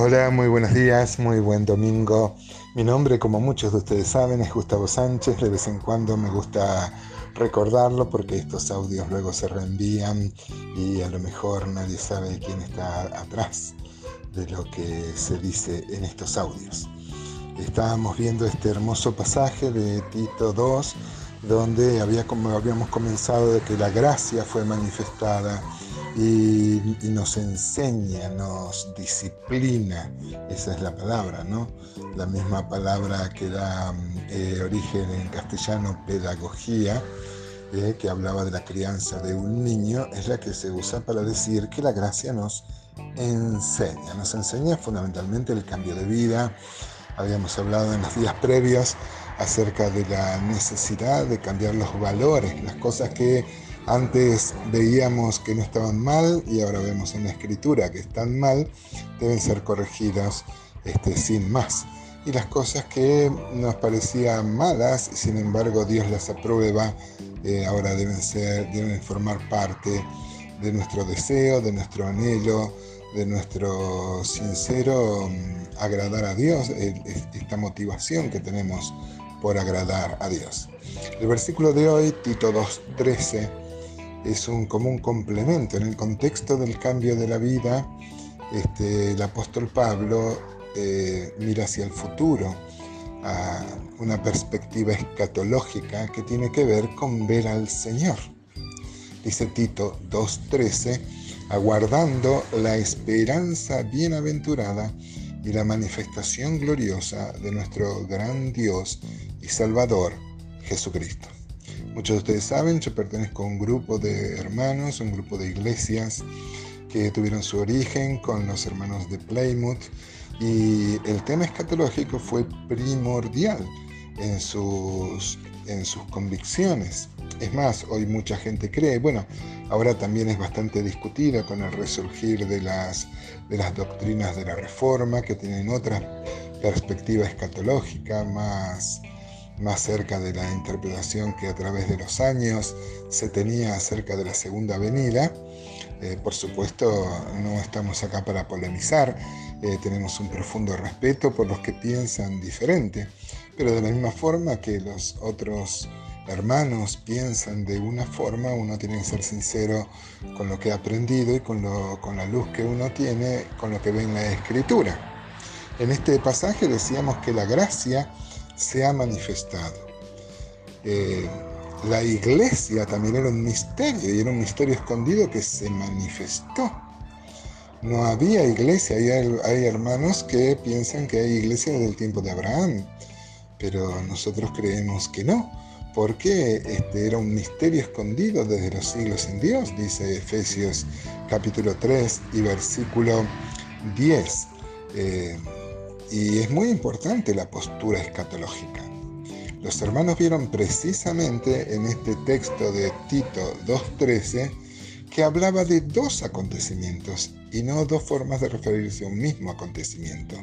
Hola, muy buenos días, muy buen domingo. Mi nombre, como muchos de ustedes saben, es Gustavo Sánchez. De vez en cuando me gusta recordarlo porque estos audios luego se reenvían y a lo mejor nadie sabe quién está atrás de lo que se dice en estos audios. Estábamos viendo este hermoso pasaje de Tito 2, donde había, como habíamos comenzado de que la gracia fue manifestada y, nos enseña, nos disciplina, esa es la palabra, ¿no? La misma palabra que da eh, origen en castellano, pedagogía, eh, que hablaba de la crianza de un niño, es la que se usa para decir que la gracia nos enseña, nos enseña fundamentalmente el cambio de vida. Habíamos hablado en los días previos acerca de la necesidad de cambiar los valores, las cosas que antes veíamos que no estaban mal y ahora vemos en la escritura que están mal, deben ser corregidas este, sin más. Y las cosas que nos parecían malas, sin embargo Dios las aprueba, eh, ahora deben, ser, deben formar parte de nuestro deseo, de nuestro anhelo, de nuestro sincero mm, agradar a Dios, esta motivación que tenemos por agradar a Dios. El versículo de hoy, Tito 2.13, es un, como un complemento. En el contexto del cambio de la vida, este, el apóstol Pablo eh, mira hacia el futuro, a una perspectiva escatológica que tiene que ver con ver al Señor. Dice Tito 2.13, aguardando la esperanza bienaventurada y la manifestación gloriosa de nuestro gran Dios y Salvador, Jesucristo. Muchos de ustedes saben, yo pertenezco a un grupo de hermanos, un grupo de iglesias que tuvieron su origen con los hermanos de Plymouth y el tema escatológico fue primordial en sus, en sus convicciones. Es más, hoy mucha gente cree, bueno, ahora también es bastante discutida con el resurgir de las, de las doctrinas de la Reforma, que tienen otra perspectiva escatológica más, más cerca de la interpretación que a través de los años se tenía acerca de la segunda venida. Eh, por supuesto, no estamos acá para polemizar, eh, tenemos un profundo respeto por los que piensan diferente, pero de la misma forma que los otros hermanos piensan de una forma, uno tiene que ser sincero con lo que ha aprendido y con, lo, con la luz que uno tiene, con lo que ve en la escritura. En este pasaje decíamos que la gracia se ha manifestado. Eh, la iglesia también era un misterio y era un misterio escondido que se manifestó. No había iglesia, hay, hay hermanos que piensan que hay iglesia desde el tiempo de Abraham, pero nosotros creemos que no, porque este era un misterio escondido desde los siglos en Dios, dice Efesios capítulo 3 y versículo 10. Y es muy importante la postura escatológica. Los hermanos vieron precisamente en este texto de Tito 2.13 que hablaba de dos acontecimientos y no dos formas de referirse a un mismo acontecimiento.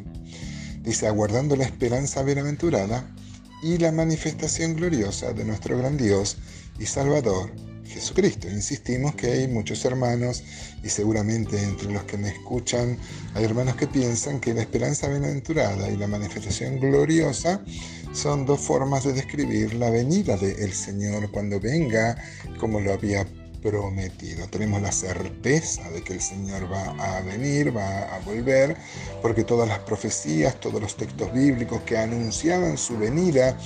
Dice, aguardando la esperanza bienaventurada y la manifestación gloriosa de nuestro gran Dios y Salvador, Jesucristo. Insistimos que hay muchos hermanos y seguramente entre los que me escuchan hay hermanos que piensan que la esperanza bienaventurada y la manifestación gloriosa son dos formas de describir la venida del Señor cuando venga como lo había prometido. Tenemos la certeza de que el Señor va a venir, va a volver, porque todas las profecías, todos los textos bíblicos que anunciaban su venida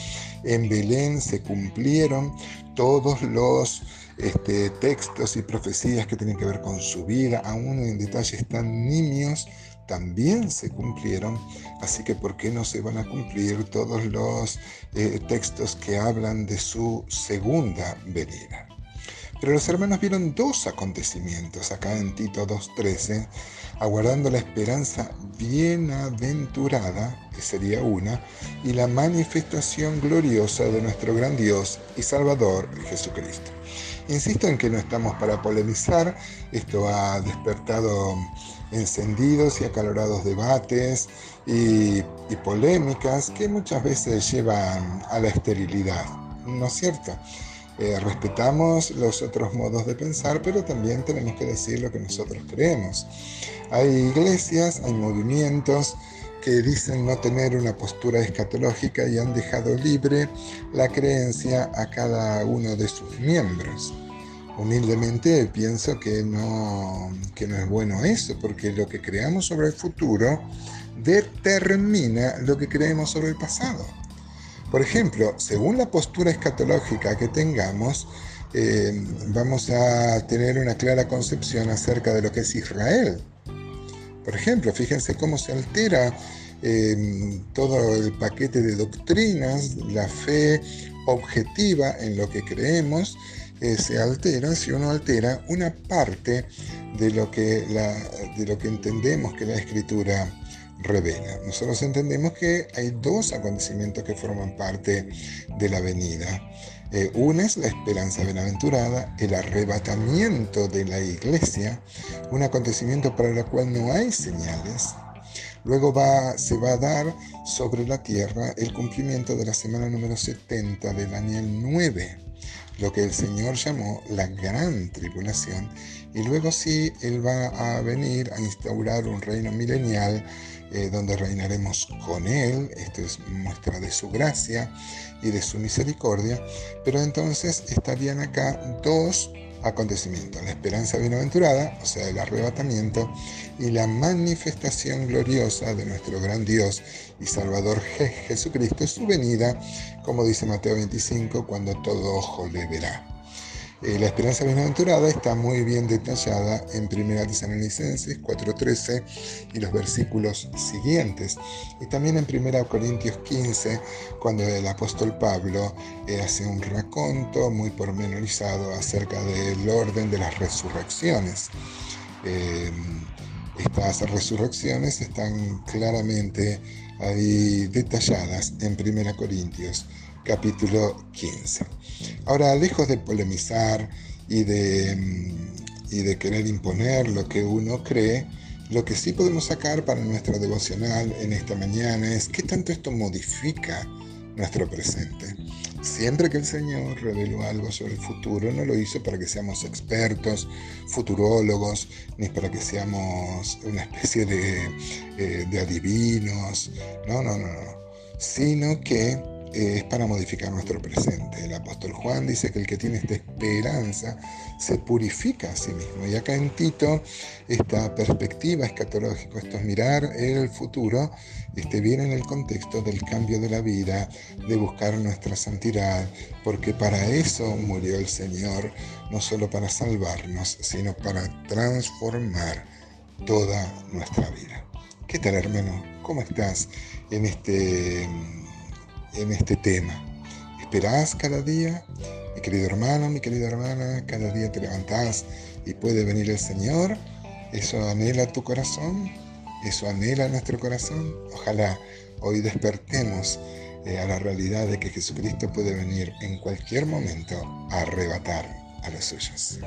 en Belén se cumplieron, todos los este, textos y profecías que tienen que ver con su vida, aún en detalles tan nimios, también se cumplieron, así que ¿por qué no se van a cumplir todos los eh, textos que hablan de su segunda venida? Pero los hermanos vieron dos acontecimientos acá en Tito 2.13, aguardando la esperanza bienaventurada, que sería una, y la manifestación gloriosa de nuestro gran Dios y Salvador Jesucristo. Insisto en que no estamos para polemizar, esto ha despertado encendidos y acalorados debates y, polémicas que muchas veces llevan a la esterilidad, ¿no es cierto? Eh, respetamos los otros modos de pensar, pero también tenemos que decir lo que nosotros creemos. Hay iglesias, hay movimientos que dicen no tener una postura escatológica y han dejado libre la creencia a cada uno de sus miembros. Humildemente pienso que no, que no es bueno eso, porque lo que creamos sobre el futuro determina lo que creemos sobre el pasado. Por ejemplo, según la postura escatológica que tengamos, eh, vamos a tener una clara concepción acerca de lo que es Israel. Por ejemplo, fíjense cómo se altera eh, todo el paquete de doctrinas, la fe objetiva en lo que creemos, eh, se altera si uno altera una parte de lo, que de lo que entendemos que la escritura revela. Nosotros entendemos que hay dos acontecimientos que forman parte de la venida. Eh, una es la esperanza bienaventurada, el arrebatamiento de la iglesia, un acontecimiento para el cual no hay señales. Luego se va a dar sobre la tierra el cumplimiento de la semana número 70 de Daniel 9, lo que el Señor llamó la gran tribulación. Y luego sí, Él va a venir a instaurar un reino milenial eh, donde reinaremos con Él. Esto es muestra de su gracia y de su misericordia. Pero entonces estarían acá dos acontecimientos. La esperanza bienaventurada, o sea, el arrebatamiento, y la manifestación gloriosa de nuestro gran Dios y Salvador Jesucristo, su venida, como dice Mateo 25, cuando todo ojo le verá. Eh, la esperanza bienaventurada está muy bien detallada en 1 Tesalonicenses 4.13 y los versículos siguientes. Y también en 1 Corintios 15, cuando el apóstol Pablo eh, hace un raconto muy pormenorizado acerca del orden de las resurrecciones. Eh, estas resurrecciones están claramente ahí detalladas en 1 Corintios capítulo 15. Ahora, lejos de polemizar y de, mm, y de querer imponer lo que uno cree, lo que sí podemos sacar para nuestra devocional en esta mañana es qué tanto esto modifica nuestro presente. Siempre que el Señor reveló algo sobre el futuro, no lo hizo para que seamos expertos, futurólogos, ni para que seamos una especie de, eh, de adivinos, no, no, no, no, sino que es para modificar nuestro presente. El apóstol Juan dice que el que tiene esta esperanza se purifica a sí mismo. Y acá en Tito, esta perspectiva escatológica, esto es mirar el futuro, este, viene en el contexto del cambio de la vida, de buscar nuestra santidad, porque para eso murió el Señor, no solo para salvarnos, sino para transformar toda nuestra vida. ¿Qué tal hermano? ¿Cómo estás en este en este tema. Esperás cada día, mi querido hermano, mi querida hermana, cada día te levantás y puede venir el Señor. Eso anhela tu corazón, eso anhela nuestro corazón. Ojalá hoy despertemos eh, a la realidad de que Jesucristo puede venir en cualquier momento a arrebatar a los suyos.